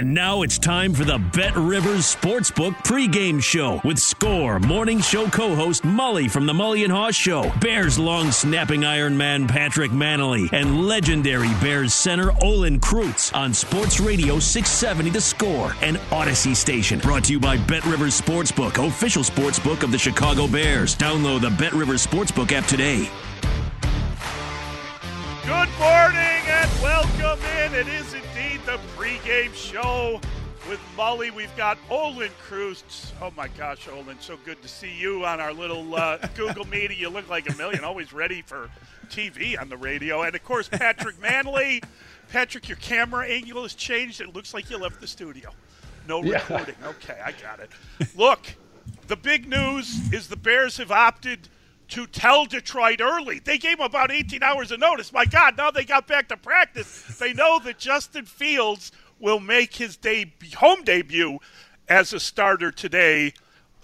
And now it's time for the Bet Rivers Sportsbook pregame show with Score Morning Show co-host Mully from the Mully and Haugh Show, Bears long snapping Iron Man Patrick Mannelly, and legendary Bears center Olin Kreutz on Sports Radio 670 The Score and Audacy Station. Brought to you by Bet Rivers Sportsbook, official sportsbook of the Chicago Bears. Download the Bet Rivers Sportsbook app today. Good morning and welcome in. It is indeed the pregame show with Mully. We've got Olin Kreutz. Oh my gosh, Olin, so good to see you on our little uh, Google Meet. You look like a million, always ready for TV on the radio. And of course, Patrick Mannelly. Patrick, your camera angle has changed. It looks like you left the studio. No Yeah. recording. Okay, I got it. Look, the big news is the Bears have opted to tell Detroit early. They gave them about 18 hours of notice. My God, now they got back to practice. They know that Justin Fields will make his deb- home debut as a starter today.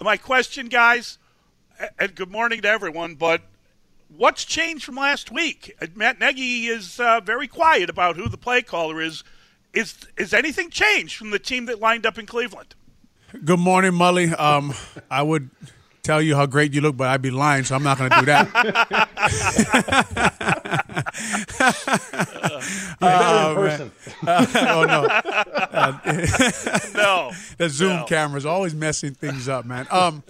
My question, guys, and good morning to everyone, but what's changed from last week? Matt Nagy is uh, very quiet about who the play caller is. Is is anything changed from the team that lined up in Cleveland? Good morning, Mully. Um, I would tell you how great you look, but I'd be lying, so I'm not going to do that. Better in Oh, person. oh no, No. the Zoom No. camera's always messing things up, man. Um,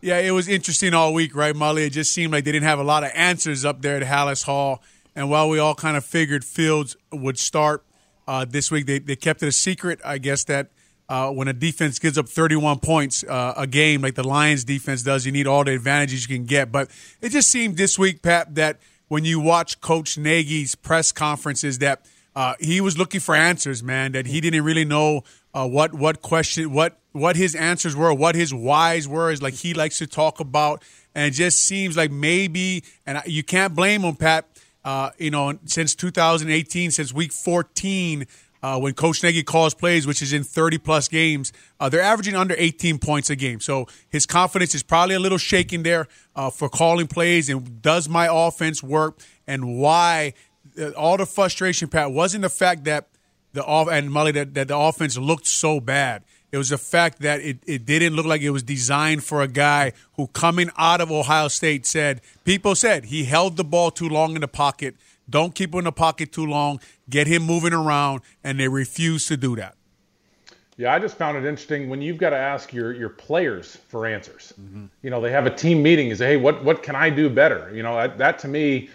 yeah, it was interesting all week, right, Mully? It just seemed like they didn't have a lot of answers up there at Halas Hall, and while we all kind of figured Fields would start uh, this week, they they kept it a secret, I guess that. Uh, when a defense gives up 31 points uh, a game, like the Lions defense does, you need all the advantages you can get. But it just seemed this week, Pat, that when you watch Coach Nagy's press conferences, that uh, he was looking for answers, man. That he didn't really know uh, what what question, what what his answers were, what his whys were. Is like he likes to talk about, and it just seems like maybe, and you can't blame him, Pat. Uh, you know, since 2018, since week 14 uh, when Coach Nagy calls plays, which is in 30 plus games, uh, they're averaging under 18 points a game. So his confidence is probably a little shaken there uh, for calling plays. And does my offense work? And why? Uh, all the frustration, Pat, wasn't the fact that the off and Mully that, that the offense looked so bad. It was the fact that it, it didn't look like it was designed for a guy who, coming out of Ohio State, said people said he held the ball too long in the pocket. Don't keep him in the pocket too long. Get him moving around, and they refuse to do that. Yeah, I just found it interesting when you've got to ask your your players for answers. You know, they have a team meeting and say, "Hey, what what can I do better?" You know, that, that to me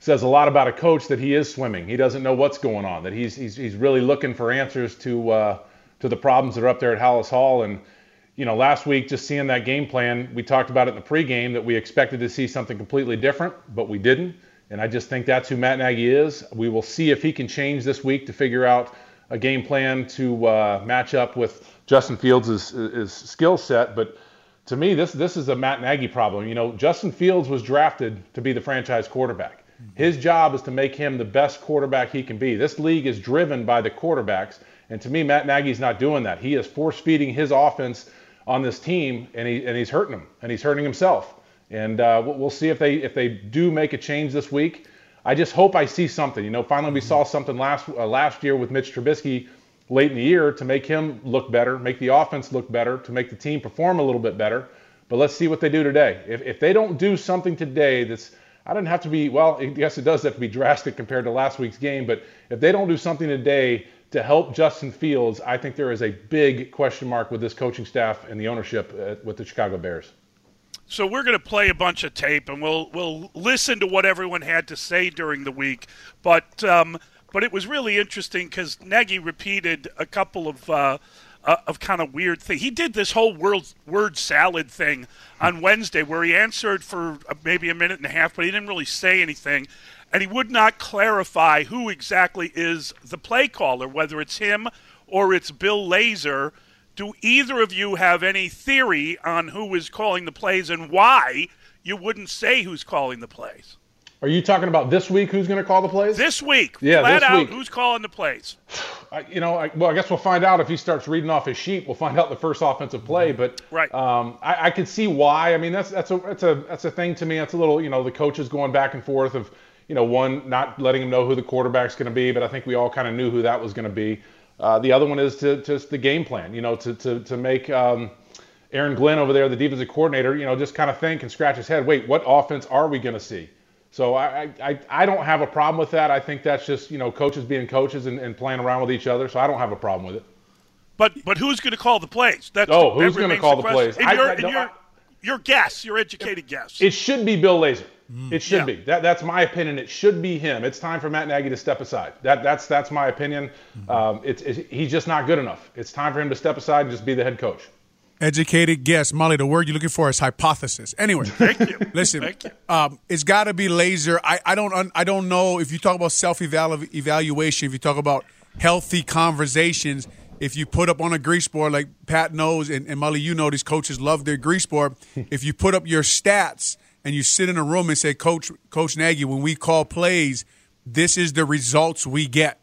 says a lot about a coach that he is swimming. He doesn't know what's going on. That he's he's he's really looking for answers to uh, to the problems that are up there at Halas Hall. And you know, last week just seeing that game plan, we talked about it in the pregame that we expected to see something completely different, but we didn't. And I just think that's who Matt Nagy is. We will see if he can change this week to figure out a game plan to uh, match up with Justin Fields' skill set. But to me, this this is a Matt Nagy problem. You know, Justin Fields was drafted to be the franchise quarterback. His job is to make him the best quarterback he can be. This league is driven by the quarterbacks, and to me, Matt Nagy's not doing that. He is force feeding his offense on this team, and he and he's hurting them, and he's hurting himself. And uh, we'll see if they if they do make a change this week. I just hope I see something. You know, finally we saw something last uh, last year with Mitch Trubisky late in the year to make him look better, make the offense look better, to make the team perform a little bit better. But let's see what they do today. If if they don't do something today that's I don't have to be well, Yes, it does have to be drastic compared to last week's game, but if they don't do something today to help Justin Fields, I think there is a big question mark with this coaching staff and the ownership uh, with the Chicago Bears. So we're going to play a bunch of tape, and we'll we'll listen to what everyone had to say during the week. But um, but it was really interesting because Nagy repeated a couple of. Uh, uh, of kind of weird thing. He did this whole word word salad thing on Wednesday, where he answered for uh, maybe a minute and a half, but he didn't really say anything, and he would not clarify who exactly is the play caller, whether it's him or it's Bill Lazor. Do either of you have any theory on who is calling the plays and why you wouldn't say who's calling the plays? Are you talking about this week? Who's going to call the plays? This week, yeah, flat this out, week. who's calling the plays? I, you know, I, well, I guess we'll find out if he starts reading off his sheet. We'll find out the first offensive play. But Right. um, I, I could see why. I mean, that's that's a that's a that's a thing to me. That's a little, you know, the coaches going back and forth of, you know, one not letting him know who the quarterback's going to be, but I think we all kind of knew who that was going to be. Uh, the other one is to just the game plan. You know, to to to make. Um, Aaron Glenn over there, the defensive coordinator, you know, just kind of think and scratch his head. Wait, what offense are we going to see? So I, I, I don't have a problem with that. I think that's just you know coaches being coaches and, and playing around with each other. So I don't have a problem with it. But but who's going to call the plays? That's Oh, that who's gonna call the question. plays? And I- your, I don't- your, I- your guess, your educated guess. It should be Bill Lazor. It should Yeah. be. That, that's my opinion. It should be him. It's time for Matt Nagy to step aside. That, that's that's my opinion. Um, it's, it's he's just not good enough. It's time for him to step aside and just be the head coach. Educated guess, Mully. The word you're looking for is hypothesis. Anyway, Thank you. listen, Thank you. um, it's got to be Lazor. I, I don't I don't know if you talk about self evaluation. If you talk about healthy conversations, if you put up on a grease board like Pat knows and, and Mully, you know these coaches love their grease board. if you put up your stats and you sit in a room and say, Coach Coach Nagy, when we call plays, this is the results we get.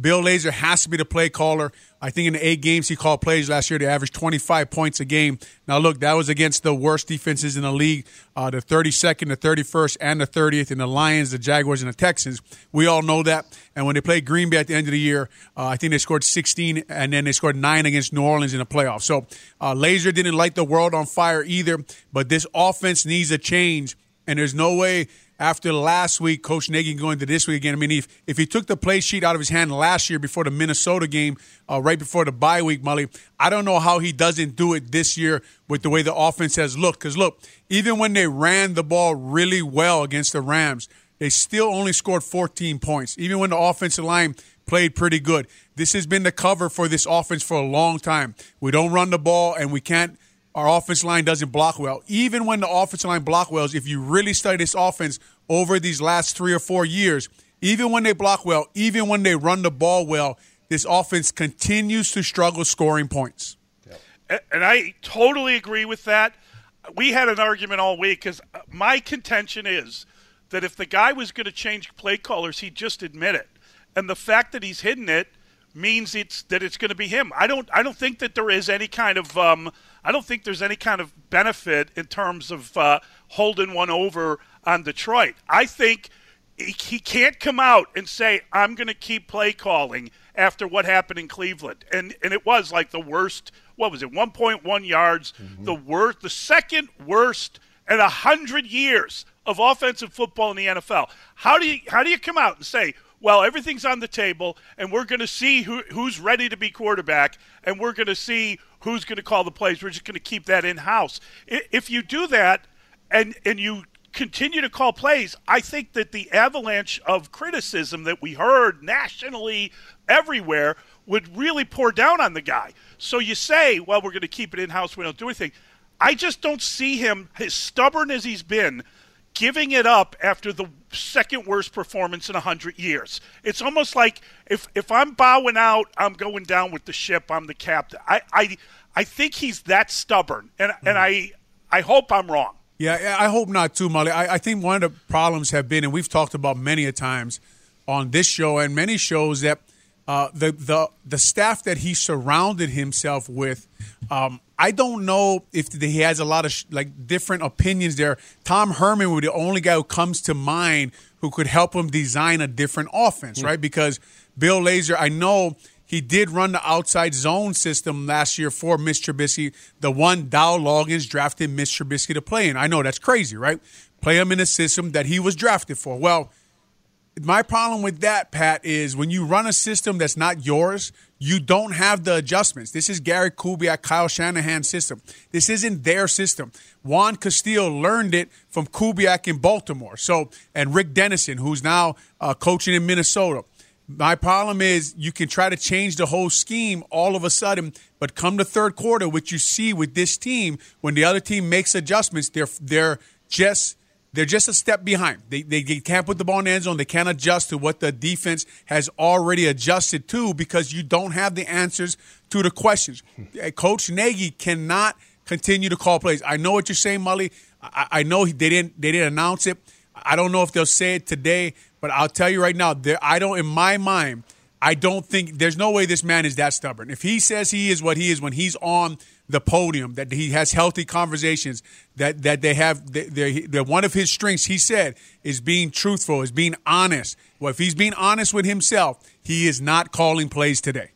Bill Lazor has to be the play caller. I think in the eight games he called plays last year, they averaged 25 points a game. Now, look, that was against the worst defenses in the league uh, the 32nd, the 31st, and the 30th in the Lions, the Jaguars, and the Texans. We all know that. And when they played Green Bay at the end of the year, uh, I think they scored 16, and then they scored nine against New Orleans in the playoffs. So, uh, Lazor didn't light the world on fire either, but this offense needs a change, and there's no way after last week, Coach Nagy going to this week again. I mean, if, if he took the play sheet out of his hand last year before the Minnesota game, uh, right before the bye week, Mully, I don't know how he doesn't do it this year with the way the offense has looked. Because look, even when they ran the ball really well against the Rams, they still only scored 14 points. Even when the offensive line played pretty good, this has been the cover for this offense for a long time. We don't run the ball, and we can't our offense line doesn't block well. Even when the offensive line block well, if you really study this offense over these last three or four years, even when they block well, even when they run the ball well, this offense continues to struggle scoring points. A- And I totally agree with that. We had an argument all week because my contention is that if the guy was going to change play callers, he'd just admit it. And the fact that he's hidden it means it's that it's going to be him. I don't. I don't think that there is any kind of. Um, I don't think there's any kind of benefit in terms of uh, holding one over on Detroit. I think he, he can't come out and say I'm going to keep play calling after what happened in Cleveland, and and it was like the worst. What was it? 1.1 yards, the worst, the second worst in a hundred years of offensive football in the NFL. How do you how do you come out and say? Well, everything's on the table, and we're going to see who, who's ready to be quarterback, and we're going to see who's going to call the plays. We're just going to keep that in house. If you do that, and and you continue to call plays, I think that the avalanche of criticism that we heard nationally everywhere would really pour down on the guy. So you say, well, we're going to keep it in house, we don't do anything. I just don't see him, as stubborn as he's been, giving it up after the second worst performance in a hundred years. It's almost like if if I'm bowing out, I'm going down with the ship. I'm the captain. I I, I think he's that stubborn, and and mm-hmm. I I hope I'm wrong. Yeah, I hope not too, Mully. I, I think one of the problems have been, and we've talked about many a times on this show and many shows that uh, the the the staff that he surrounded himself with. Um, I don't know if he has a lot of sh- like different opinions there. Tom Herman would be the only guy who comes to mind who could help him design a different offense, right? Because Bill Lazor, I know he did run the outside zone system last year for Mitch Trubisky. The one Dowell Loggains drafted Mitch Trubisky to play in. I know that's crazy, right? Play him in a system that he was drafted for. Well, my problem with that, Pat, is when you run a system that's not yours, you don't have the adjustments. This is Gary Kubiak, Kyle Shanahan system. This isn't their system. Juan Castillo learned it from Kubiak in Baltimore. So, and Rick Dennison, who's now uh, coaching in Minnesota. My problem is you can try to change the whole scheme all of a sudden, but come the third quarter, which you see with this team, when the other team makes adjustments, they're they're just they're just a step behind. They, they, they can't put the ball in the end zone. They can't adjust to what the defense has already adjusted to because you don't have the answers to the questions. Hmm. Uh, Coach Nagy cannot continue to call plays. I know what you're saying, Mully. I, I know they didn't they didn't announce it. I don't know if they'll say it today, but I'll tell you right now, there, I don't in my mind. I don't think there's no way this man is that stubborn. If he says he is what he is when he's on the podium, that he has healthy conversations, that that they have that one of his strengths, he said, is being truthful, is being honest. Well, if he's being honest with himself, he is not calling plays today.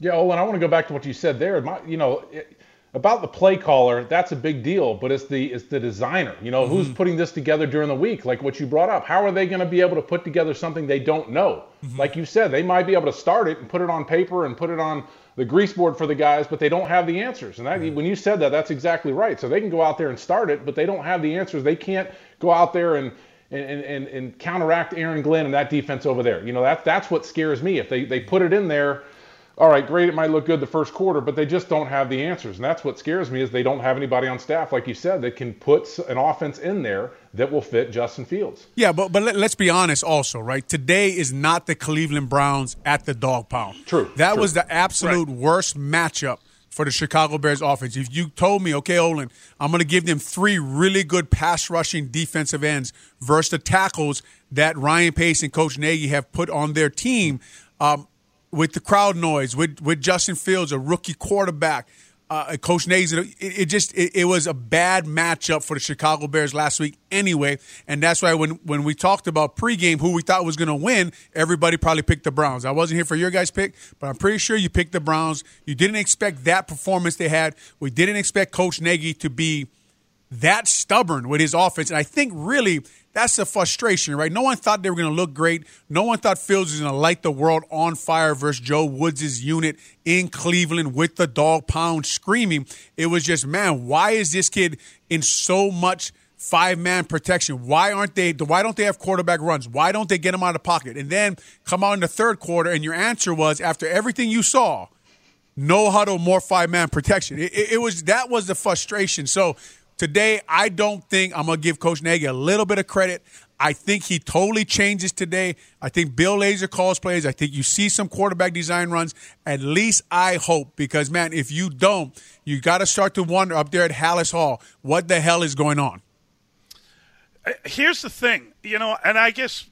Yeah, Olin, I want to go back to what you said there. My, you know, it, about the play caller, that's a big deal, but it's the it's the designer. You know, mm-hmm. who's putting this together during the week, like what you brought up. How are they going to be able to put together something they don't know? Mm-hmm. Like you said, they might be able to start it and put it on paper and put it on the grease board for the guys, but they don't have the answers. And that, when you said that, that's exactly right. So they can go out there and start it, but they don't have the answers. They can't go out there and and, and, and counteract Aaron Glenn and that defense over there. You know, that that's what scares me. If they, they put it in there all right, great, it might look good the first quarter, but they just don't have the answers. And that's what scares me is they don't have anybody on staff, like you said, that can put an offense in there that will fit Justin Fields. Yeah, but but let, us be honest also, right? Today is not the Cleveland Browns at the dog pound. True. That true. was the absolute right. worst matchup for the Chicago Bears offense. If you told me, okay, Olin, I'm going to give them three really good pass rushing defensive ends versus the tackles that Ryan Pace and Coach Nagy have put on their team, um, with the crowd noise, with with Justin Fields, a rookie quarterback, uh, Coach Nays, it, it just it, it, was a bad matchup for the Chicago Bears last week anyway, and that's why when when we talked about pregame, who we thought was going to win, everybody probably picked the Browns. I wasn't here for your guys' pick, but I'm pretty sure you picked the Browns. You didn't expect that performance they had. We didn't expect Coach Nagy to be that stubborn with his offense, and I think really that's the frustration, right? No one thought they were going to look great. No one thought Fields was going to light the world on fire versus Joe Woods' unit in Cleveland with the dog pound screaming. It was just, man, why is this kid in so much five man protection? Why aren't they? Why don't they have quarterback runs? Why don't they get him out of the pocket? And then come out in the third quarter, and your answer was after everything you saw, no huddle, more five man protection. It, it, it was that was the frustration. So Today, I don't think I'm going to give Coach Nagy a little bit of credit. I think he totally changes today. I think Bill Lazor calls plays. I think you see some quarterback design runs. At least I hope, because man, if you don't, you got to start to wonder up there at Halas Hall what the hell is going on. Uh, here's the thing, you know, and I guess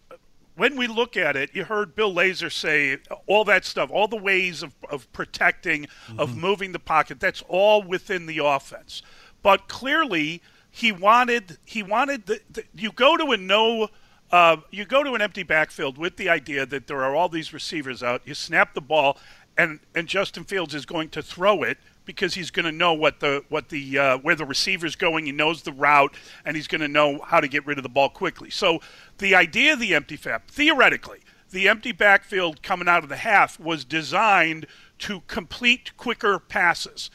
when we look at it, you heard Bill Lazor say all that stuff, all the ways of, of protecting, mm-hmm. of moving the pocket. That's all within the offense but clearly he wanted he wanted the, the, you go to a no uh, you go to an empty backfield with the idea that there are all these receivers out. You snap the ball, and and Justin Fields is going to throw it because he's going to know what the what the uh, where the receiver's going. He knows the route, and he's going to know how to get rid of the ball quickly. So the idea of the empty fab, theoretically, the empty backfield coming out of the half was designed to complete quicker passes.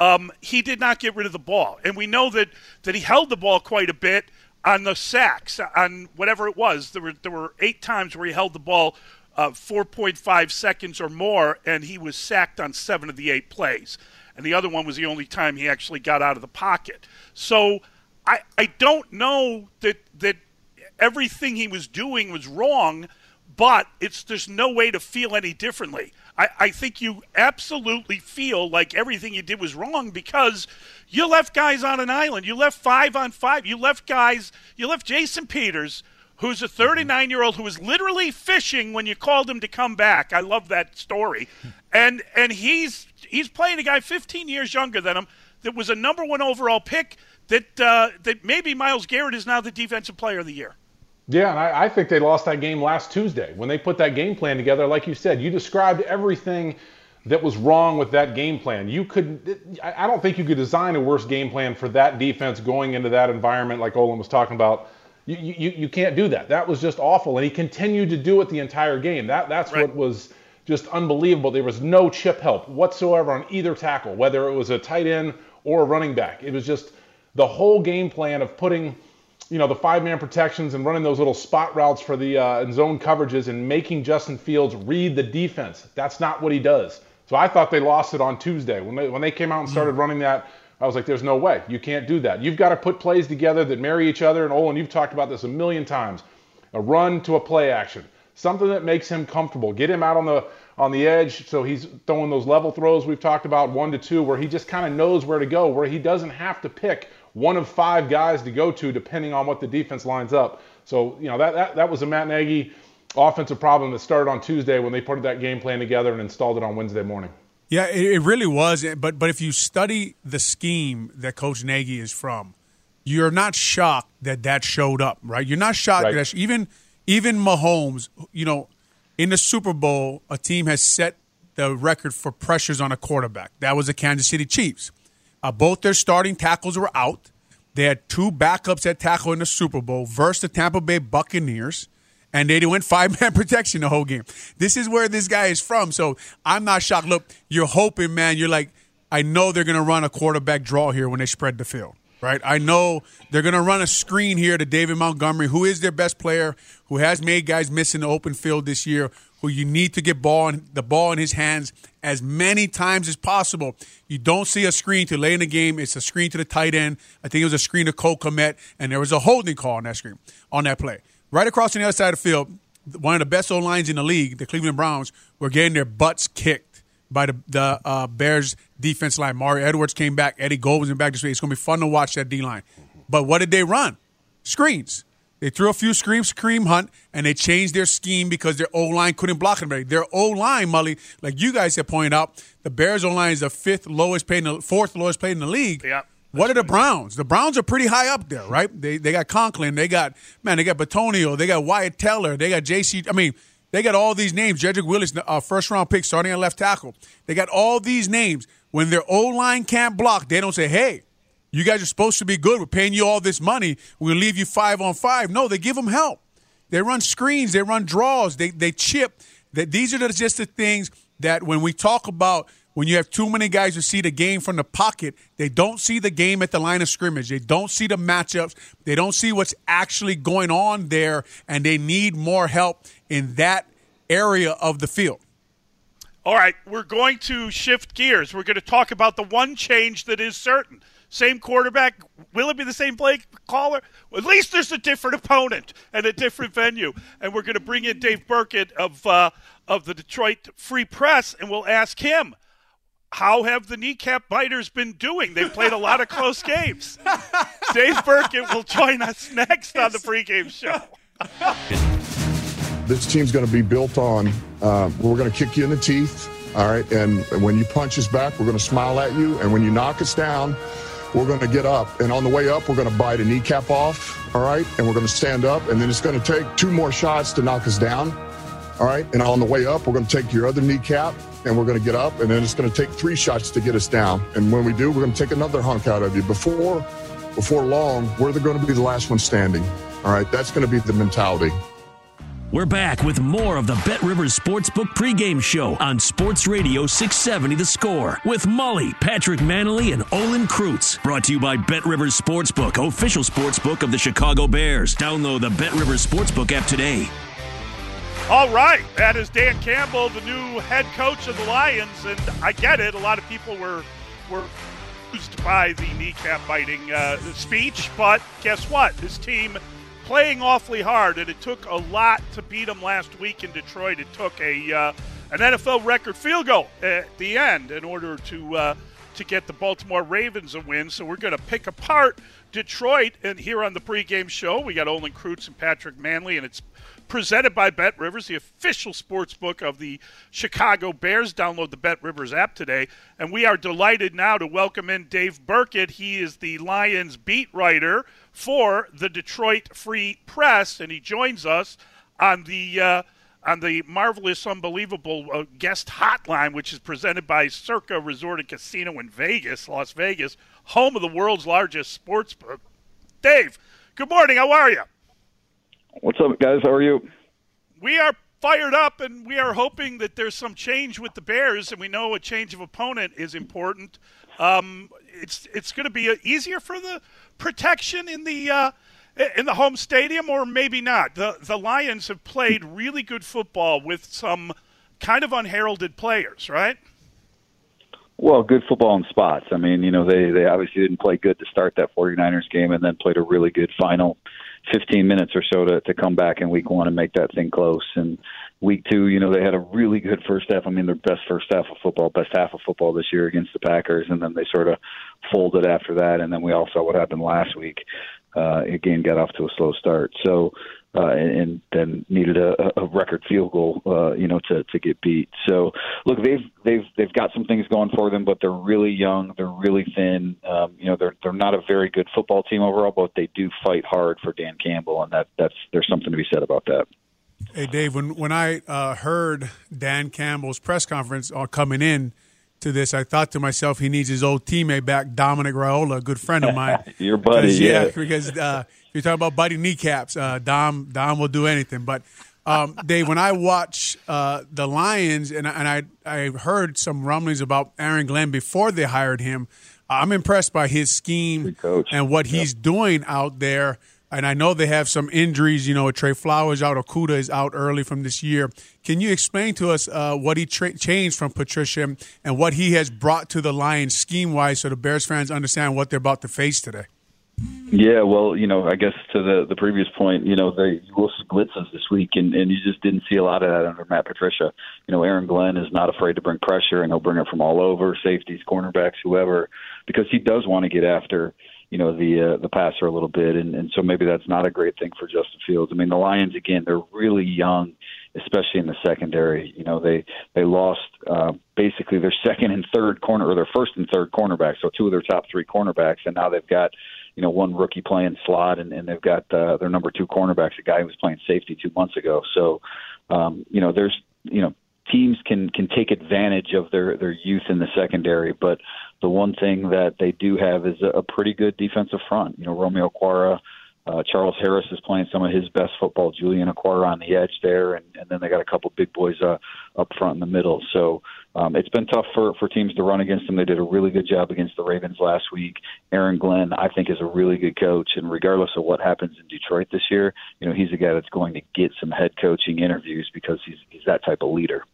Um, he did not get rid of the ball, and we know that that he held the ball quite a bit on the sacks, on whatever it was. There were there were eight times where he held the ball uh, 4.5 seconds or more, and he was sacked on seven of the eight plays. And the other one was the only time he actually got out of the pocket. So I I don't know that that everything he was doing was wrong, but it's there's no way to feel any differently. I, I think you absolutely feel like everything you did was wrong because you left guys on an island. You left five on five. You left guys, you left Jason Peters, who's a 39 year old who was literally fishing when you called him to come back. I love that story. And and he's he's playing a guy 15 years younger than him that was a number one overall pick that uh, that maybe Myles Garrett is now the defensive player of the year. Yeah, and I, I, think they lost that game last Tuesday when they put that game plan together. Like you said, you described everything that was wrong with that game plan. You could, I don't think you could design a worse game plan for that defense going into that environment, like Olin was talking about. You, you, you can't do that. That was just awful. And he continued to do it the entire game. That That's right. what was just unbelievable. There was no chip help whatsoever on either tackle, whether it was a tight end or a running back. It was just the whole game plan of putting, you know, the five-man protections and running those little spot routes for the uh, zone coverages and making Justin Fields read the defense. That's not what he does. So I thought they lost it on Tuesday when they when they came out and started running that I was like, there's no way. You can't do that. You've got to put plays together that marry each other. And Olin, you've talked about this a million times. A run to a play action. Something that makes him comfortable. Get him out on the on the edge so he's throwing those level throws we've talked about, one to two, where he just kind of knows where to go, where he doesn't have to pick one of five guys to go to depending on what the defense lines up. So, you know, that that, that was a Matt Nagy offensive problem that started on Tuesday when they put that game plan together and installed it on Wednesday morning. Yeah, it, really was. But but if you study the scheme that Coach Nagy is from, you're not shocked that that showed up, right? You're not shocked right. that even even Mahomes, you know, in the Super Bowl, a team has set the record for pressures on a quarterback. That was the Kansas City Chiefs. Uh, both their starting tackles were out. They had two backups at tackle in the Super Bowl versus the Tampa Bay Buccaneers and they went five man protection the whole game. This is where this guy is from. So I'm not shocked. Look, you're hoping, man. You're like, I know they're going to run a quarterback draw here when they spread the field, right? I know they're going to run a screen here to David Montgomery, who is their best player, who has made guys miss in the open field this year, who you need to get ball in, the ball in his hands as many times as possible. You don't see a screen to lay in the game. It's a screen to the tight end. I think it was a screen to Cole Kmet, and there was a holding call on that screen, on that play. Right across on the other side of the field, one of the best old lines in the league, the Cleveland Browns, were getting their butts kicked by the, the uh, Bears defense line. Mario Edwards came back. Eddie Gold was in back this week. It's going to be fun to watch that D line. But what did they run? Screens. They threw a few screams, scream hunt, and they changed their scheme because their O line couldn't block anybody. Their O line, Mully, like you guys have pointed out, the Bears O line is the fifth lowest paid, in the, fourth lowest paid in the league. Yeah. What are the Browns? The Browns are pretty high up there, right? They they got Conklin, they got man, they got Bitonio, they got Wyatt Teller, they got JC. I mean, they got all these names. Jedrick Wills, uh, first round pick, starting at left tackle. They got all these names. When their O line can't block, they don't say, "Hey, you guys are supposed to be good. We're paying you all this money. Gonna leave you five on five. No, they give them help. They run screens. They run draws. They they chip. That these are just the things that when we talk about when you have too many guys who see the game from the pocket, they don't see the game at the line of scrimmage. They don't see the matchups. They don't see what's actually going on there, and they need more help in that area of the field. All right, we're going to shift gears. We're going to talk about the one change that is certain. Same quarterback. Will it be the same play caller? Well, at least there's a different opponent and a different venue. And we're going to bring in Dave Birkett of uh, of the Detroit Free Press, and we'll ask him how have the kneecap biters been doing? They've played a lot of close games. Dave Birkett will join us next on the pregame show. this team's going to be built on uh, we're going to kick you in the teeth, all right? And when you punch us back, we're going to smile at you. And when you knock us down, we're going to get up. And on the way up, we're going to bite a kneecap off, all right? And we're going to stand up. And then it's going to take two more shots to knock us down, all right? And on the way up, we're going to take your other kneecap and we're going to get up, and then it's going to take three shots to get us down. And when we do, we're going to take another hunk out of you. Before, before long, we're going to be the last one standing. All right, that's going to be the mentality. We're back with more of the Bet Rivers Sportsbook pregame show on Sports Radio 670 The Score with Mully, Patrick Mannelly, and Olin Kreutz. Brought to you by Bet Rivers Sportsbook, official sportsbook of the Chicago Bears. Download the Bet Rivers Sportsbook app today. All right, that is Dan Campbell, the new head coach of the Lions, and I get it. A lot of people were were used by the kneecap biting uh, speech, but guess what? This team playing awfully hard, and it took a lot to beat them last week in Detroit. It took a uh, an NFL record field goal at the end in order to uh, to get the Baltimore Ravens a win. So we're going to pick apart Detroit, and here on the pregame show, we got Olin Kreutz and Patrick Mannelly, and it's presented by Bet Rivers, the official sports book of the Chicago Bears. Download the Bet Rivers app today. And we are delighted now to welcome in Dave Birkett. He is the Lions beat writer for the Detroit Free Press, and he joins us on the. Uh, on the marvelous, unbelievable uh, guest hotline, which is presented by Circa Resort and Casino in Vegas, Las Vegas, home of the world's largest sports book. Dave, good morning. How are you? What's up, guys? How are you? We are fired up, and we are hoping that there's some change with the Bears, and we know a change of opponent is important. Um, it's it's going to be easier for the protection in the uh, in the home stadium, or maybe not. The the Lions have played really good football with some kind of unheralded players, right? Well, good football in spots. I mean, you know, they they obviously didn't play good to start that 49ers game, and then played a really good final 15 minutes or so to to come back in week one and make that thing close. And week two, you know, they had a really good first half. I mean, their best first half of football, best half of football this year against the Packers, and then they sort of folded after that. And then we all saw what happened last week. Uh, again, got off to a slow start. So, uh, and, then needed a, a record field goal, uh, you know, to to get beat. So, look, they've they've they've got some things going for them, but they're really young, they're really thin. Um, you know, they're they're not a very good football team overall, but they do fight hard for Dan Campbell, and that that's there's something to be said about that. Hey, Dave, when when I uh, heard Dan Campbell's press conference uh, coming in to this, I thought to myself, he needs his old teammate back, Dominic Raiola, a good friend of mine. Your buddy, yeah. yeah. Because uh, if you're talking about buddy kneecaps, uh, Dom Dom will do anything. But um, Dave, when I watch uh, the Lions, and, and I I heard some rumblings about Aaron Glenn before they hired him, I'm impressed by his scheme and what he's doing out there and I know they have some injuries. You know, Trey Flowers out, Okudah is out early from this year. Can you explain to us uh, what he tra- changed from Patricia and what he has brought to the Lions scheme wise, so the Bears fans understand what they're about to face today? Yeah, well, you know, I guess to the the previous point, you know, they will Wilson blitzes this week, and and you just didn't see a lot of that under Matt Patricia. You know, Aaron Glenn is not afraid to bring pressure, and he'll bring it from all over, safeties, cornerbacks, whoever, because he does want to get after you know the uh, the passer a little bit, and, and so maybe that's not a great thing for Justin Fields. I mean, the Lions again, they're really young, especially in the secondary. You know, they they lost uh, basically their second and third corner, or their first and third cornerbacks, so two of their top three cornerbacks, and now they've got you know one rookie playing slot, and, and they've got uh, their number two cornerbacks, a guy who was playing safety two months ago. So, um, you know, there's you know teams can can take advantage of their their youth in the secondary, but the one thing that they do have is a, pretty good defensive front. You know, Romeo Okwara, uh, Charles Harris is playing some of his best football. Julian Okwara on the edge there, and, and then they got a couple big boys uh, up front in the middle. So um, it's been tough for for teams to run against them. They did a really good job against the Ravens last week. Aaron Glenn, I think, is a really good coach, and regardless of what happens in Detroit this year, you know, he's a guy that's going to get some head coaching interviews because he's he's that type of leader.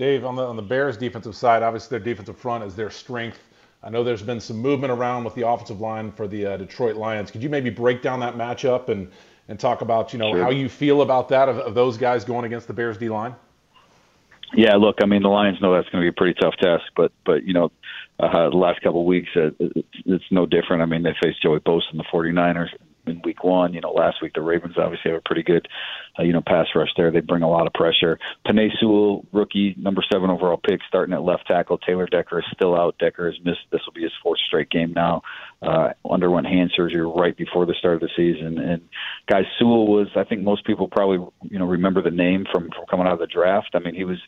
Dave, on the on the Bears defensive side, obviously their defensive front is their strength. I know there's been some movement around with the offensive line for the uh, Detroit Lions. Could you maybe break down that matchup and and talk about you know sure. how you feel about that of, of those guys going against the Bears D line? Yeah, look, I mean the Lions know that's going to be a pretty tough test, but but you know uh, the last couple of weeks uh, it's, it's no different. I mean they faced Joey Bosa and the 49ers in week one. You know, last week the Ravens obviously have a pretty good, uh, you know, pass rush there. They bring a lot of pressure. Penei Sewell, rookie, number seven overall pick, starting at left tackle. Taylor Decker is still out. Decker has missed. This will be his fourth straight game now. Uh, underwent hand surgery right before the start of the season. And guys, Sewell was. I think most people probably you know remember the name from from coming out of the draft. I mean, he was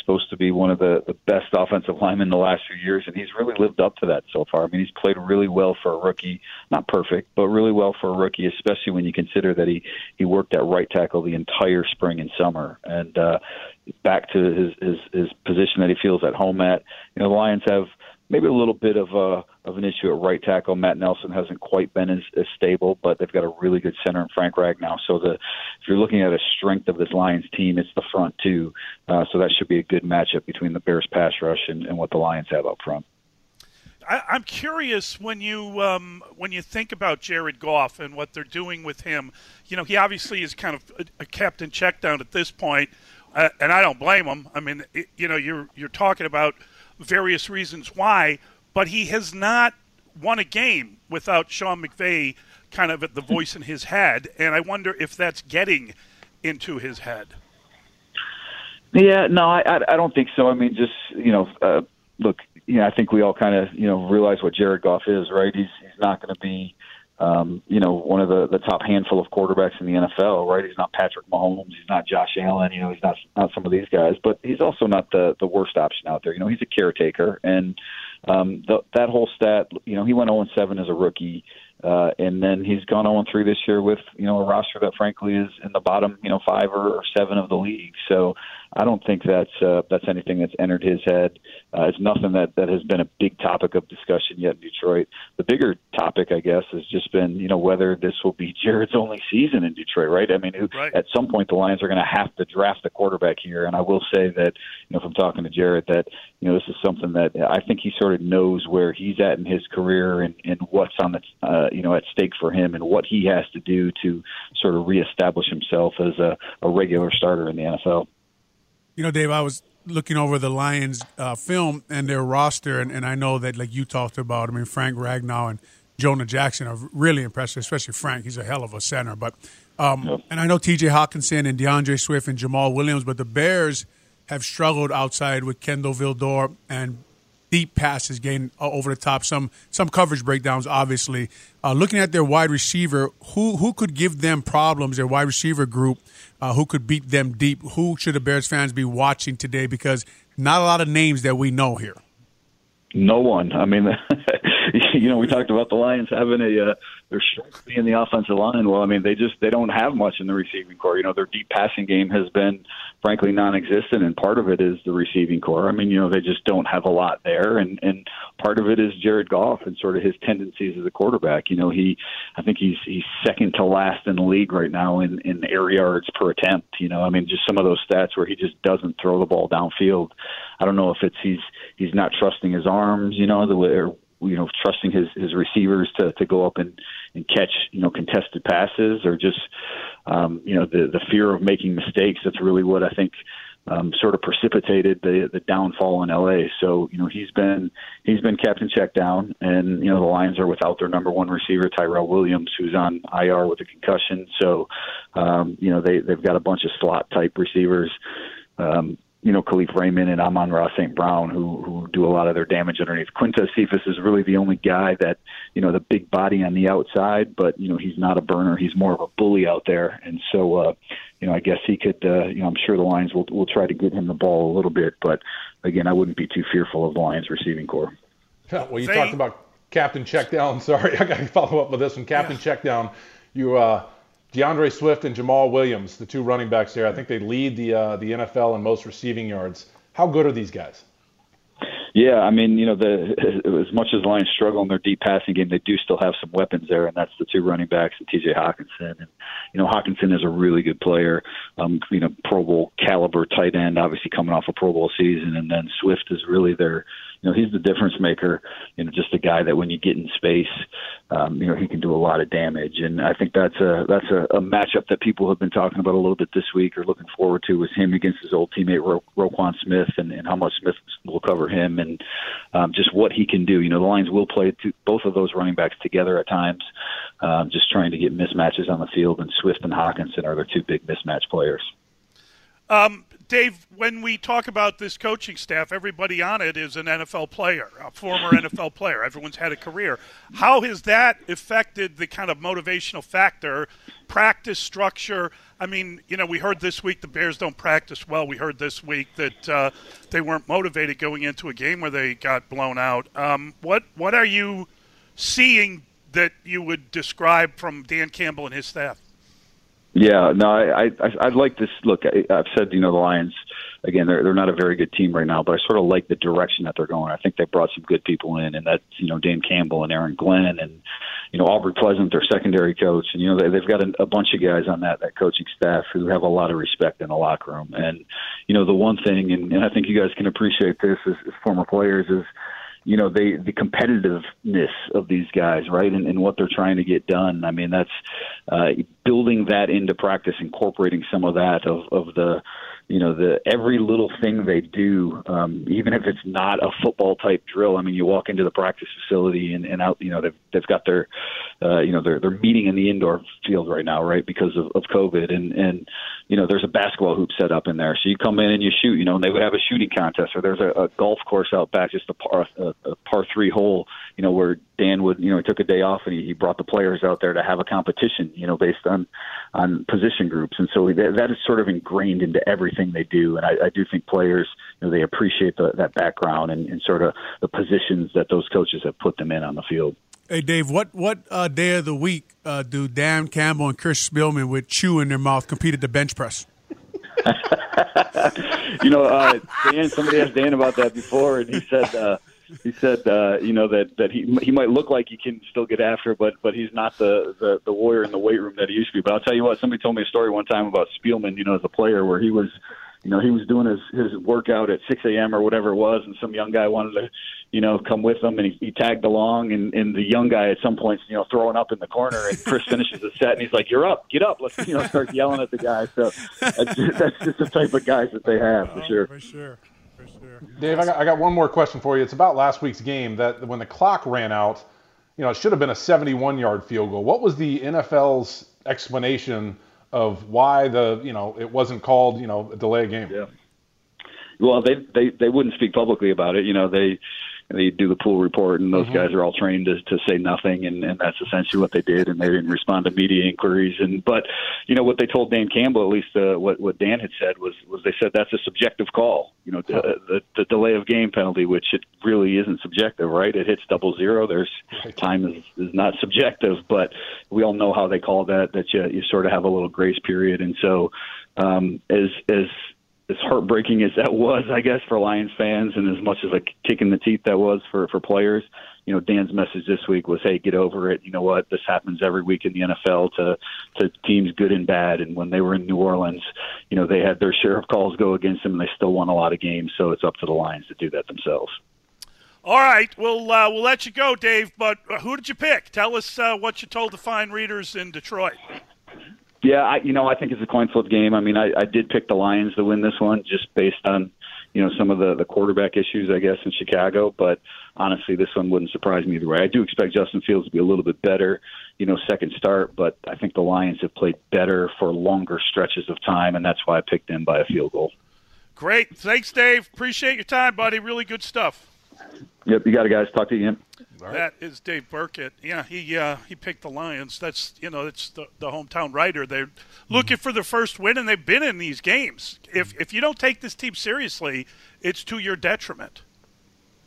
supposed to be one of the the best offensive linemen in the last few years, and he's really lived up to that so far. I mean, he's played really well for a rookie. Not perfect, but really well for a rookie, especially when you consider that he he worked at right tackle the entire spring and summer, and uh, back to his his his position that he feels at home at. You know, the Lions have maybe a little bit of a of an issue at right tackle. Matt Nelson hasn't quite been as, as stable, but they've got a really good center in Frank Ragnow. So the if you're looking at a strength of this Lions team, it's the front too. Uh, so that should be a good matchup between the Bears pass rush and, and what the Lions have up front. I, I'm curious when you um, when you think about Jared Goff and what they're doing with him. You know, he obviously is kind of a, a captain check down at this point, uh, and I don't blame him. I mean, it, you know, you're you're talking about various reasons why, but he has not won a game without Sean McVay kind of at the voice in his head, and I wonder if that's getting into his head. Yeah, no, I I don't think so. I mean, just you know, uh, look, you know, I think we all kind of you know realize what Jared Goff is, right? He's he's not going to be, um, you know, one of the the top handful of quarterbacks in the NFL, right? He's not Patrick Mahomes, he's not Josh Allen, you know, he's not not some of these guys, but he's also not the the worst option out there. You know, he's a caretaker, and um, the, that whole stat, you know, he went 0 7 as a rookie. Uh, and then he's gone 0 3 this year with you know a roster that frankly is in the bottom you know five or, or seven of the league. So I don't think that's uh, that's anything that's entered his head. Uh, it's nothing that that has been a big topic of discussion yet in Detroit. The bigger topic, I guess, has just been you know whether this will be Jared's only season in Detroit, right? I mean, right. at some point the Lions are going to have to draft a quarterback here, and I will say that you know from talking to Jared that you know this is something that I think he sort of knows where he's at in his career and and what's on the uh, you know at stake for him and what he has to do to sort of reestablish himself as a, a regular starter in the NFL. You know, Dave, I was looking over the Lions uh, film and their roster, and, and I know that, like you talked about, I mean, Frank Ragnow and Jonah Jackson are really impressive, especially Frank. He's a hell of a center. But um, Yep. and I know T.J. Hockenson and DeAndre Swift and Jamaal Williams, but the Bears have struggled outside with Kindle Vildor and deep passes getting uh, over the top. Some some coverage breakdowns, obviously. Uh, looking at their wide receiver, who who could give them problems? Their wide receiver group, uh, who could beat them deep? Who should the Bears fans be watching today? Because not a lot of names that we know here. No one. I mean, you know, we talked about the Lions having a uh, their strength being the offensive line. Well, I mean, they just they don't have much in the receiving core. You know, their deep passing game has been frankly non-existent, and part of it is the receiving core. I mean, you know, they just don't have a lot there, and and part of it is Jared Goff and sort of his tendencies as a quarterback. You know, he I think he's he's second to last in the league right now in in air yards per attempt. You know, I mean, just some of those stats where he just doesn't throw the ball downfield. I don't know if it's he's he's not trusting his arms. You know, the. Or, you know, trusting his his receivers to to go up and and catch you know contested passes, or just um, you know the the fear of making mistakes. That's really what I think um, sort of precipitated the the downfall in LA. So you know he's been he's been kept in check down, and you know the Lions are without their number one receiver Tyrell Williams, who's on IR with a concussion. So um, you know they they've got a bunch of slot type receivers. Um, you know, Kalif Raymond and Amon-Ra St. Brown, who who do a lot of their damage underneath. Quintez Cephus is really the only guy that, you know, the big body on the outside, but you know he's not a burner. He's more of a bully out there, and so, uh, you know, I guess he could. Uh, you know, I'm sure the Lions will will try to get him the ball a little bit, but again, I wouldn't be too fearful of the Lions receiving core. Well, you They- talked about Captain Checkdown. Sorry, I got to follow up with this one. Captain Checkdown. You, uh, DeAndre Swift and Jamaal Williams, the two running backs here. I think they lead the uh, the NFL in most receiving yards. How good are these guys? Yeah, I mean, you know, the as much as the Lions struggle in their deep passing game, they do still have some weapons there, and that's the two running backs and T.J. Hockenson. And you know, Hockenson is a really good player, um, you know, Pro Bowl caliber tight end, obviously coming off a Pro Bowl season, and then Swift is really their, you know, he's the difference maker. You know, just a guy that when you get in space, um, you know, he can do a lot of damage. And I think that's a that's a, a matchup that people have been talking about a little bit this week or looking forward to was him against his old teammate Ro- Roquan Smith, and, and how much Smith will cover him, and um, just what he can do. You know, the Lions will play to, both of those running backs together at times, um, just trying to get mismatches on the field. And Swift and Hockenson are their two big mismatch players. Um, Dave, when we talk about this coaching staff, everybody on it is an NFL player, a former NFL player. Everyone's had a career. How has that affected the kind of motivational factor, practice structure? I mean, you know, we heard this week the Bears don't practice well. We heard this week that uh, they weren't motivated going into a game where they got blown out. Um, what what are you seeing that you would describe from Dan Campbell and his staff? Yeah, no, I, I, I'd like this. Look, I, I've said, you know, the Lions, again, they're they're not a very good team right now, but I sort of like the direction that they're going. I think they brought some good people in, and that's you know Dan Campbell and Aaron Glenn and you know Aubrey Pleasant, their secondary coach, and you know they, they've got a, a bunch of guys on that that coaching staff who have a lot of respect in the locker room. And you know the one thing, and, and I think you guys can appreciate this as, as former players is you know they the competitiveness of these guys right and, and what they're trying to get done i mean that's uh building that into practice incorporating some of that of of the you know the every little thing they do um even if it's not a football type drill. I mean you walk into the practice facility and, and out you know they've they've got their uh you know they're they're meeting in the indoor field right now right because of, of covid. And and you know there's a basketball hoop set up in there. So you come in and you shoot you know and they would have a shooting contest or there's a, a golf course out back just a par a, a par three hole you know where Dan would you know he took a day off and he, he brought the players out there to have a competition you know based on on position groups and so that, that is sort of ingrained into everything they do and I, I do think players you know they appreciate the, that background and, and sort of the positions that those coaches have put them in on the field. Hey, Dave, what what uh, day of the week uh, do Dan Campbell and Chris Spielman with chew in their mouth compete at the bench press? you know, uh, Dan. Somebody asked Dan about that before, and he said uh, he said uh, you know that that he he might look like he can still get after, but but he's not the, the the warrior in the weight room that he used to be. But I'll tell you what, somebody told me a story one time about Spielman, you know, as a player, where he was you know, he was doing his his workout at 6 a.m. or whatever it was, and some young guy wanted to, you know, come with him, and he, he tagged along, and and the young guy at some point, you know, throwing up in the corner, and Chris finishes the set, and he's like, "You're up, get up, let's," you know, start yelling at the guy. So that's just, that's just the type of guys that they have for sure. For sure. Dave, I got, I got one more question for you. It's about last week's game. That when the clock ran out, you know, it should have been a 71-yard field goal. What was the NFL's explanation of why the you know it wasn't called you know a delay game? Yeah. Well, they they they wouldn't speak publicly about it. You know, they they do the pool report, and those Mm-hmm. guys are all trained to, to say nothing, and, and that's essentially what they did. And they didn't respond to media inquiries. And but you know what they told Dan Campbell, at least uh, what what Dan had said was was they said that's a subjective call. You know, the, the the delay of game penalty, which it really isn't subjective, right? It hits double zero. There's time is is not subjective, but we all know how they call that. That you you sort of have a little grace period, and so um, as as as heartbreaking as that was, I guess, for Lions fans, and as much as a kick in the teeth that was for for players, you know, Dan's message this week was, "Hey, get over it. You know what? This happens every week in the NFL to to teams good and bad. And when they were in New Orleans, you know, they had their share of calls go against them, and they still won a lot of games. So it's up to the Lions to do that themselves." All right, we'll uh, we'll let you go, Dave. But who did you pick? Tell us uh, what you told the fine readers in Detroit. Yeah, I, you know, I think it's a coin flip game. I mean, I, I did pick the Lions to win this one just based on, you know, some of the, the quarterback issues, I guess, in Chicago. But honestly, this one wouldn't surprise me either way. I do expect Justin Fields to be a little bit better, you know, second start, but I think the Lions have played better for longer stretches of time, and that's why I picked them by a field goal. Great, thanks, Dave. Appreciate your time, buddy. Really good stuff. Yep, you got it, guys. Talk to you again. That is Dave Birkett. Yeah, he uh, he picked the Lions. That's you know it's the, the hometown writer. They're looking for the first win, and they've been in these games. If if you don't take this team seriously, it's to your detriment.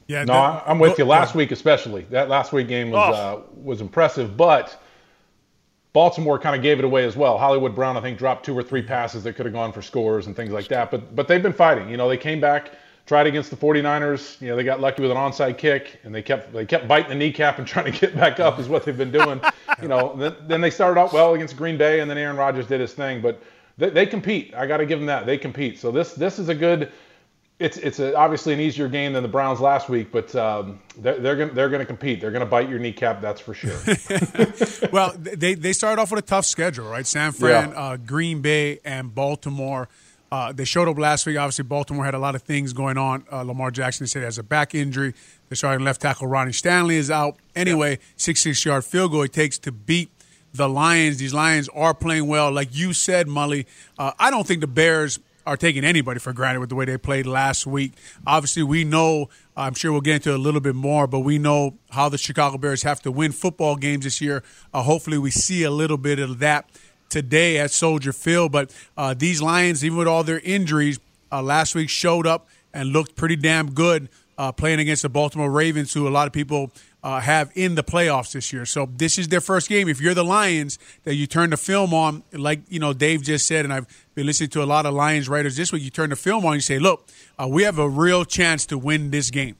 Yeah, No, that- I- I'm with you. Last yeah. week, especially that last week game was Oh. uh, was impressive, but Baltimore kind of gave it away as well. Hollywood Brown, I think, dropped two or three passes that could have gone for scores and things like that. But but they've been fighting. You know, they came back, tried against the 49ers. You know, they got lucky with an onside kick, and they kept they kept biting the kneecap and trying to get back up is what they've been doing. you know, then, then they started out well against Green Bay, and then Aaron Rodgers did his thing. But they, they compete. I got to give them that. They compete. So this this is a good it's it's a, obviously an easier game than the Browns last week, but um, they're they're going they're to compete. They're going to bite your kneecap, that's for sure. well, they they started off with a tough schedule, right? San Fran, Yeah. uh, Green Bay, and Baltimore. Uh, they showed up last week. Obviously, Baltimore had a lot of things going on. Uh, Lamar Jackson said he has a back injury. The starting left tackle Ronnie Stanley is out. Anyway, six-six yard field goal it takes to beat the Lions. These Lions are playing well, like you said, Mully. Uh, I don't think the Bears are taking anybody for granted with the way they played last week. Obviously, we know. I'm sure we'll get into a little bit more, but we know how the Chicago Bears have to win football games this year. Uh, hopefully, we see a little bit of that today at Soldier Field. But uh, these Lions, even with all their injuries, uh, last week showed up and looked pretty damn good uh, playing against the Baltimore Ravens, who a lot of people uh, have in the playoffs this year. So this is their first game. If you're the Lions, that you turn the film on, like you know Dave just said, and I've been listening to a lot of Lions writers this week. You turn the film on, and you say, "Look, uh, we have a real chance to win this game."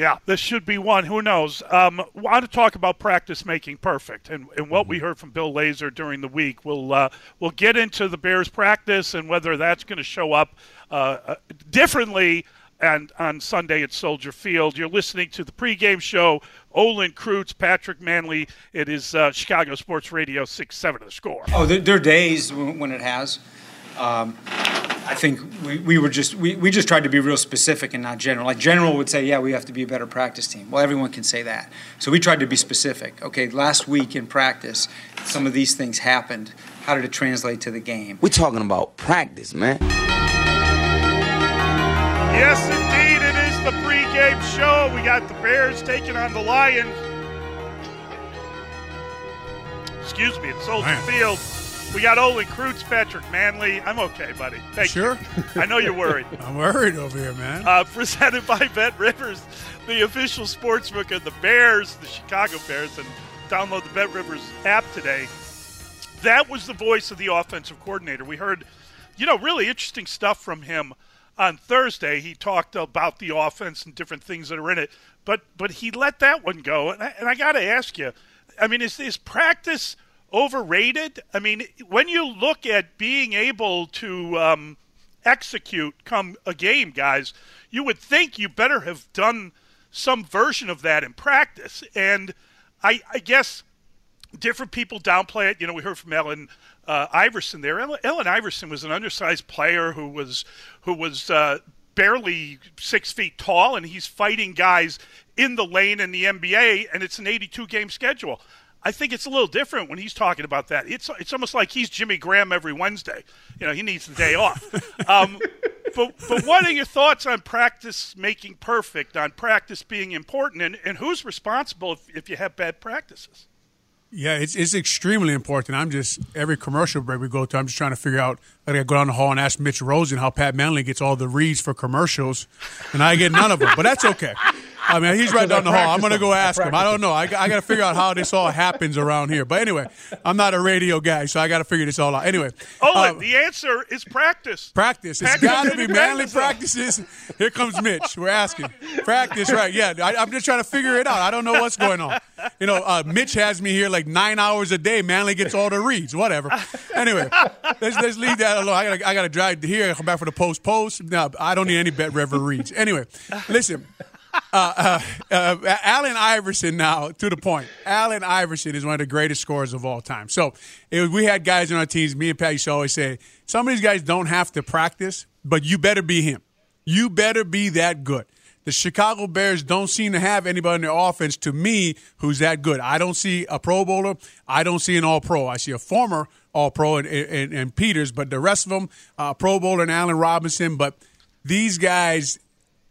Yeah, this should be one. Who knows? Um, want to talk about practice making perfect, and, and what we heard from Bill Lazor during the week. We'll uh, we'll get into the Bears' practice and whether that's going to show up uh, uh, differently. And on Sunday at Soldier Field, you're listening to the pregame show. Olin Kreutz, Patrick Mannelly. It is uh, Chicago Sports Radio six seven. The score. Oh, there, there are days when when it has. Um, I think we, we were just we, we just tried to be real specific and not general. Like general would say, yeah, we have to be a better practice team. Well, everyone can say that. So we tried to be specific. Okay, last week in practice, some of these things happened. How did it translate to the game? We're talking about practice, man. Yes, indeed, it is the pregame show. We got the Bears taking on the Lions. Excuse me, at Soldier Man. Field. We got Olin Kreutz, Patrick Mannelly. I'm okay, buddy. Thank Sure. you. I know you're worried. I'm worried over here, man. Uh, presented by Bet Rivers. the official sportsbook of the Bears, the Chicago Bears, and download the Bet Rivers app today. That was the voice of the offensive coordinator. We heard, you know, really interesting stuff from him on Thursday. He talked about the offense and different things that are in it, but but he let that one go. And I, and I got to ask you, I mean, is is practice overrated? I mean, when you look at being able to um, execute come a game, guys, you would think you better have done some version of that in practice. And I, I guess different people downplay it. You know, we heard from Allen uh, Iverson there. Allen, Allen, Iverson was an undersized player who was who was uh, barely six feet tall, and he's fighting guys in the lane in the NBA, and it's an 82 game schedule. I think it's a little different when he's talking about that. It's it's almost like he's Jimmy Graham every Wednesday. You know, he needs the day off. Um, but but what are your thoughts on practice making perfect, on practice being important, and, and who's responsible if, if you have bad practices? Yeah, it's it's extremely important. I'm just every commercial break we go to, I'm just trying to figure out. I gotta go down the hall and ask Mitch Rosen how Pat Mannelly gets all the reads for commercials, and I get none of them. But that's okay. I mean, he's right down the hall. I'm going to go ask him. I don't know. I, I got to figure out how this all happens around here. But anyway, I'm not a radio guy, so I got to figure this all out. Anyway. Oh, uh, the answer is practice. Practice. It's got to be manly practices. Here comes Mitch. We're asking. Practice, right. Yeah, I, am just trying to figure it out. I don't know what's going on. You know, uh, Mitch has me here like nine hours a day. Mannelly gets all the reads, whatever. Anyway, let's, let's leave that alone. I got I to drive here, and come back for the post post. No, I don't need any Bet River reads. Anyway, listen uh, uh, uh, Allen Iverson now to the point. Allen Iverson is one of the greatest scorers of all time. So we had guys in our teams. Me and Pat used to always say, some of these guys don't have to practice, but you better be him. You better be that good. The Chicago Bears don't seem to have anybody in their offense to me who's that good. I don't see a Pro Bowler. I don't see an All Pro. I see a former All Pro and, and, and Peters, but the rest of them, uh, Pro Bowler and Allen Robinson. But these guys,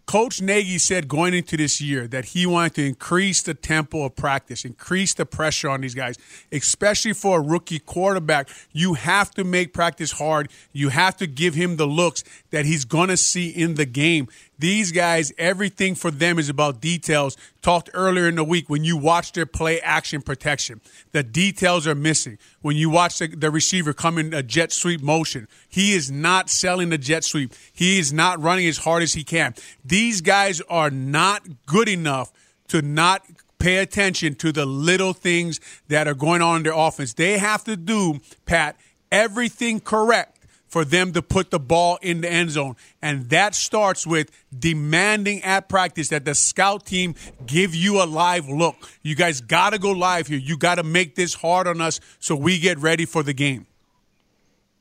Coach Nagy said going into this year that he wanted to increase the tempo of practice, increase the pressure on these guys, especially for a rookie quarterback. You have to make practice hard. You have to give him the looks that he's going to see in the game. These guys, everything for them is about details. Talked earlier in the week when you watch their play action protection, the details are missing. When you watch the, the receiver come in a jet sweep motion, he is not selling the jet sweep. He is not running as hard as he can. These guys are not good enough to not pay attention to the little things that are going on in their offense. They have to do, Pat, everything correct for them to put the ball in the end zone. And that starts with demanding at practice that the scout team give you a live look. You guys got to go live here. You got to make this hard on us so we get ready for the game.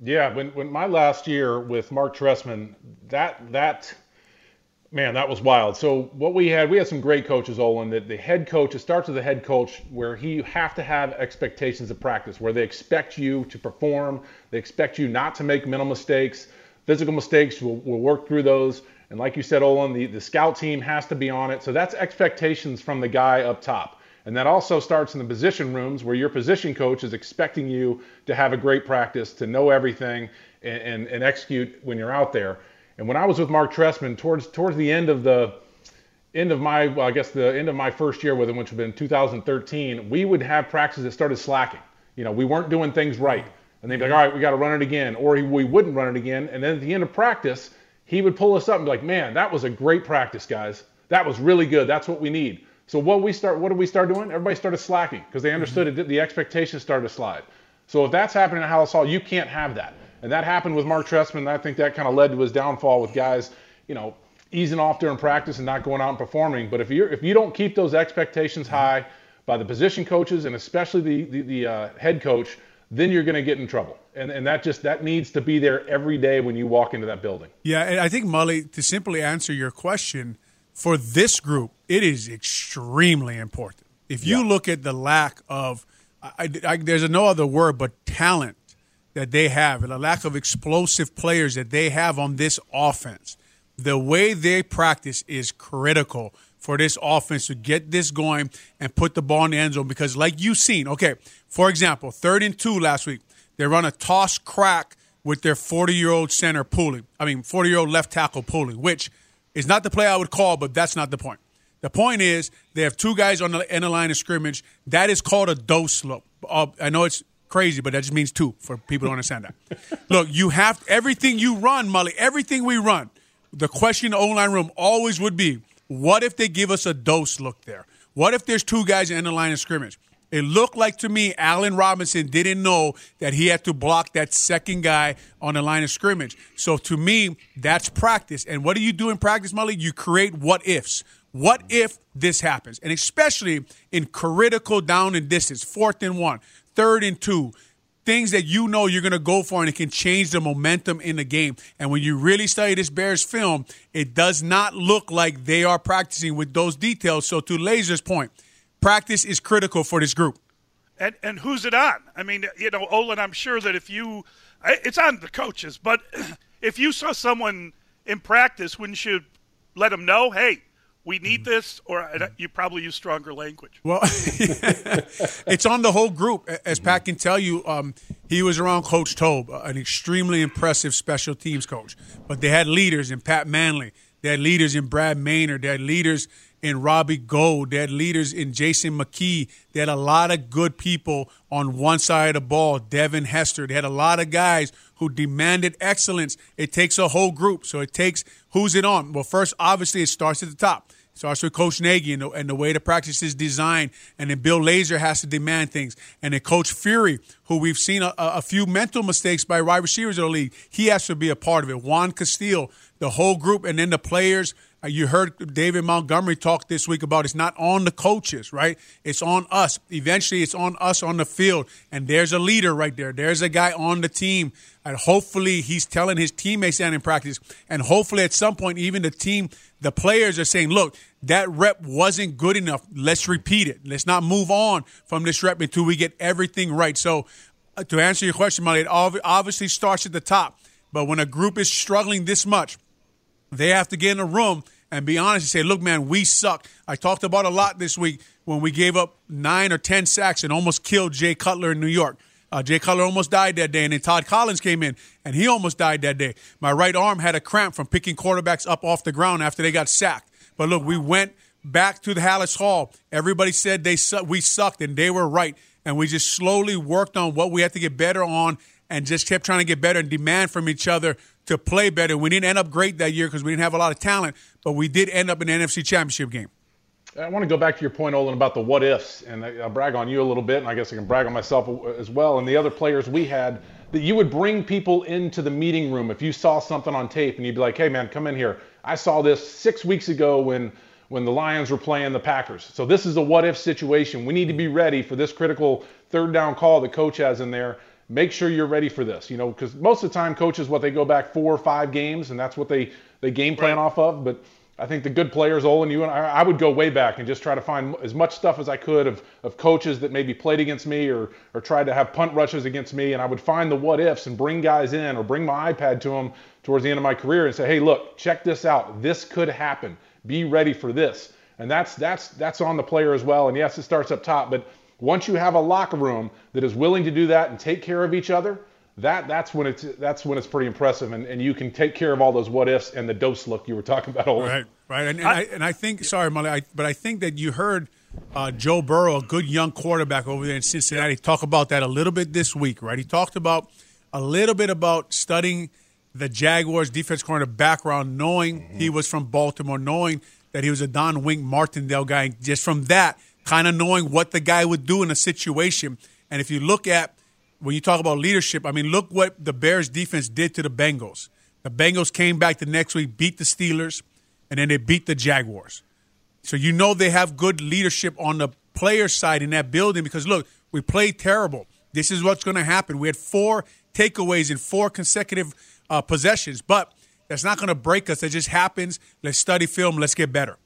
Yeah, when, when my last year with Mark Trestman, that that Man, that was wild. So what we had, we had some great coaches, Olin. That the head coach, it starts with the head coach, where he have to have expectations of practice, where they expect you to perform, they expect you not to make mental mistakes, physical mistakes. We'll, we'll work through those. And like you said, Olin, the, the scout team has to be on it. So that's expectations from the guy up top. And that also starts in the position rooms where your position coach is expecting you to have a great practice, to know everything, and, and, and execute when you're out there. And when I was with Mark Trestman, towards towards the end of the end of my, well, I guess the end of my first year with him, which would have been 2013, we would have practices that started slacking. You know, we weren't doing things right, and they'd be like, "All right, we got to run it again," or he, we wouldn't run it again. And then at the end of practice, he would pull us up and be like, "Man, that was a great practice, guys. That was really good. That's what we need." So what we start, what did we start doing? Everybody started slacking because they understood mm-hmm. it. The expectations started to slide. So if that's happening at Halas Hall, you can't have that. And that happened with Mark Trestman. I think that kind of led to his downfall with guys, you know, easing off during practice and not going out and performing. But if you if you don't keep those expectations high by the position coaches and especially the the, the uh, head coach, then you're going to get in trouble. And and that just that needs to be there every day when you walk into that building. Yeah, and I think Mully, to simply answer your question, for this group, it is extremely important. If you yeah. look at the lack of, I, I, there's no other word but talent that they have and a lack of explosive players that they have on this offense, the way they practice is critical for this offense to get this going and put the ball in the end zone. Because, like you've seen, okay, for example, third and two last week, they run a toss crack with their 40 year old center pulling. I mean, 40 year old left tackle pulling, which is not the play I would call, but that's not the point. The point is, they have two guys on the end of line of scrimmage. That is called a dose look. Uh, I know it's crazy, but that just means two for people to understand that. look, you have everything you run, Mully, everything we run. The question in the O line room always would be, what if they give us a dose look there? What if there's two guys in the line of scrimmage? It looked like to me Allen Robinson didn't know that he had to block that second guy on the line of scrimmage. So to me, that's practice. And what do you do in practice, Mully? You create what ifs. What if this happens? And especially in critical down and distance, fourth and one, third and two, things that you know you're going to go for and it can change the momentum in the game. And when you really study this Bears film, it does not look like they are practicing with those details. So to Lazor's point, practice is critical for this group. And and who's it on? I mean, you know, Olin, I'm sure that if you, it's on the coaches, but if you saw someone in practice, wouldn't you let them know, hey, we need this, or you probably use stronger language. Well, it's on the whole group. As Pat can tell you, um, he was around Coach Toub, an extremely impressive special teams coach. But they had leaders in Pat Mannelly. They had leaders in Brad Maynard. They had leaders in Robbie Gould, They had leaders in Jason McKie. They had a lot of good people on one side of the ball. Devin Hester. They had a lot of guys who demanded excellence. It takes a whole group. So it takes who's it on? Well, first, obviously, it starts at the top starts with Coach Nagy and the, and the, way the practice is designed. And then Bill Lazor has to demand things. And then Coach Furrey, who we've seen a, a few mental mistakes by wide receivers in the league, he has to be a part of it. Juan Castillo, the whole group, and then the players. Uh, you heard David Montgomery talk this week about it's not on the coaches, right? It's on us. Eventually, it's on us on the field. And there's a leader right there. There's a guy on the team. And hopefully, he's telling his teammates that in practice. And hopefully, at some point, even the team, the players are saying, look, that rep wasn't good enough. Let's repeat it. Let's not move on from this rep until we get everything right. So, uh, to answer your question, Mully, it obviously starts at the top. But when a group is struggling this much, they have to get in a room and be honest and say, look, man, we suck. I talked about a lot this week when we gave up nine or 10 sacks and almost killed Jay Cutler in New York. Uh, Jay Cutler almost died that day, and then Todd Collins came in, and he almost died that day. My right arm had a cramp from picking quarterbacks up off the ground after they got sacked. But look, we went back to the Halas Hall. Everybody said they su- we sucked, and they were right. And we just slowly worked on what we had to get better on and just kept trying to get better and demand from each other to play better. We didn't end up great that year because we didn't have a lot of talent, but we did end up in the NFC Championship game. I want to go back to your point, Olin, about the what ifs, and I'll brag on you a little bit, and I guess I can brag on myself uh, as well, and the other players we had. That you would bring people into the meeting room if you saw something on tape, and you'd be like, "Hey, man, come in here. I saw this six weeks ago when when the Lions were playing the Packers. So this is a what if situation. We need to be ready for this critical third down call the coach has in there make sure you're ready for this. You know, because most of the time coaches what they go back four or five games, and that's what they they game plan right. off of. But I think the good players, Olin, you and I, I would go way back and just try to find as much stuff as I could of, of coaches that maybe played against me or or tried to have punt rushes against me, and I would find the what ifs and bring guys in or bring my iPad to them towards the end of my career and say, hey, look, check this out. This could happen. Be ready for this. And that's that's that's on the player as well. And yes, it starts up top, but once you have a locker room that is willing to do that and take care of each other, that that's when it's that's when it's pretty impressive, and, and you can take care of all those what ifs and the dose look you were talking about. Olin. Right, right, and, and I, I, and I think sorry, Mully, I, but I think that you heard uh, Joe Burrow, a good young quarterback over there in Cincinnati, talk about that a little bit this week. Right, he talked about a little bit about studying the Jaguars defense corner background, knowing mm-hmm. he was from Baltimore, knowing that he was a Don Wink Martindale guy. Just from that, kind of knowing what the guy would do in a situation. And if you look at when you talk about leadership, I mean, look what the Bears defense did to the Bengals. The Bengals came back the next week, beat the Steelers, and then they beat the Jaguars. So you know they have good leadership on the player side in that building because look, we played terrible. This is what's going to happen. We had four takeaways in four consecutive uh, possessions, but that's not going to break us. It just happens. Let's study film. Let's get better.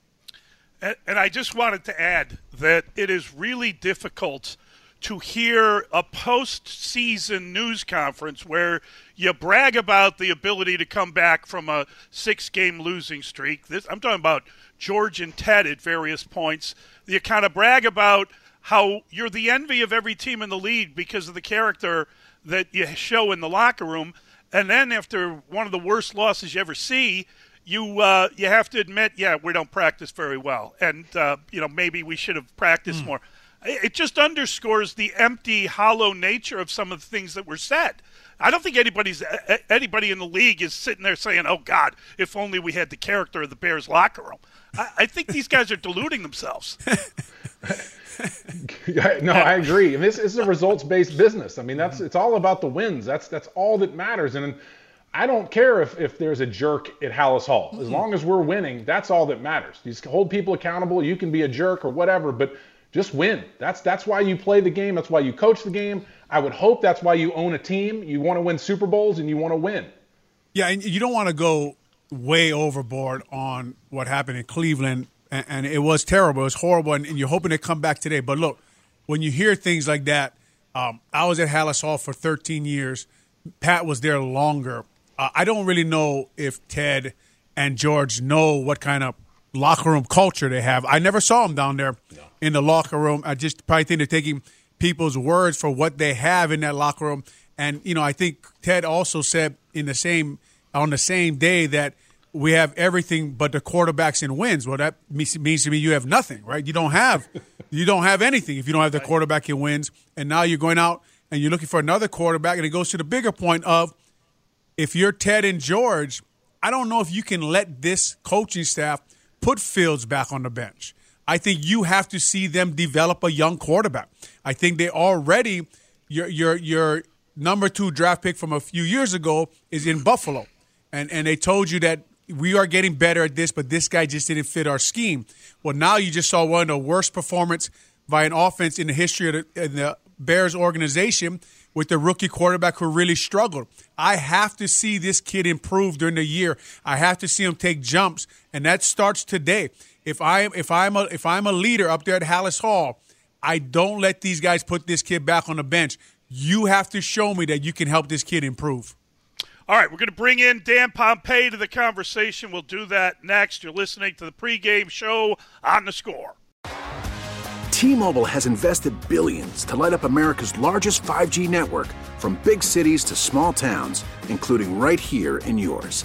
And, and I just wanted to add that it is really difficult to hear a postseason news conference where you brag about the ability to come back from a six-game losing streak. This, I'm talking about George and Ted at various points. You kind of brag about how you're the envy of every team in the league because of the character that you show in the locker room. And then after one of the worst losses you ever see, you uh, you have to admit, yeah, we don't practice very well, and uh, you know maybe we should have practiced mm. more. It just underscores the empty, hollow nature of some of the things that were said. I don't think anybody's anybody in the league is sitting there saying, "Oh God, if only we had the character of the Bears locker room." I, I think these guys are deluding themselves. no, I agree. And this, this is a results-based business. I mean, that's mm-hmm. it's all about the wins. That's that's all that matters. And I don't care if, if there's a jerk at Halas Hall. As long as we're winning, that's all that matters. You hold people accountable. You can be a jerk or whatever, but just win. That's that's why you play the game. That's why you coach the game. I would hope that's why you own a team. You want to win Super Bowls and you want to win. Yeah, and you don't want to go way overboard on what happened in Cleveland, and, and it was terrible. It was horrible, and, and, you're hoping to come back today. But look, when you hear things like that, um, I was at Halas Hall for 13 years. Pat was there longer. Uh, I don't really know if Ted and George know what kind of locker room culture they have. I never saw them down there no. In the locker room. I just probably think they're taking people's words for what they have in that locker room. And you know, I think Ted also said in the same on the same day that we have everything but the quarterbacks and wins. Well, that means to me you have nothing, right? You don't have you don't have anything if you don't have the quarterback and wins. And now you're going out and you're looking for another quarterback, and it goes to the bigger point of if you're Ted and George, I don't know if you can let this coaching staff put Fields back on the bench. I think you have to see them develop a young quarterback. I think they already your your your number two draft pick from a few years ago is in Buffalo, and and they told you that we are getting better at this, but this guy just didn't fit our scheme. Well, now you just saw one of the worst performance by an offense in the history of the, the Bears organization with the rookie quarterback who really struggled. I have to see this kid improve during the year. I have to see him take jumps, and that starts today. If I if I'm a if I'm a leader up there at Halas Hall, I don't let these guys put this kid back on the bench. You have to show me that you can help this kid improve. All right, we're going to bring in Dan Pompei to the conversation. We'll do that next. You're listening to the pregame show on the score. T-Mobile has invested billions to light up America's largest 5G network from big cities to small towns, including right here in yours.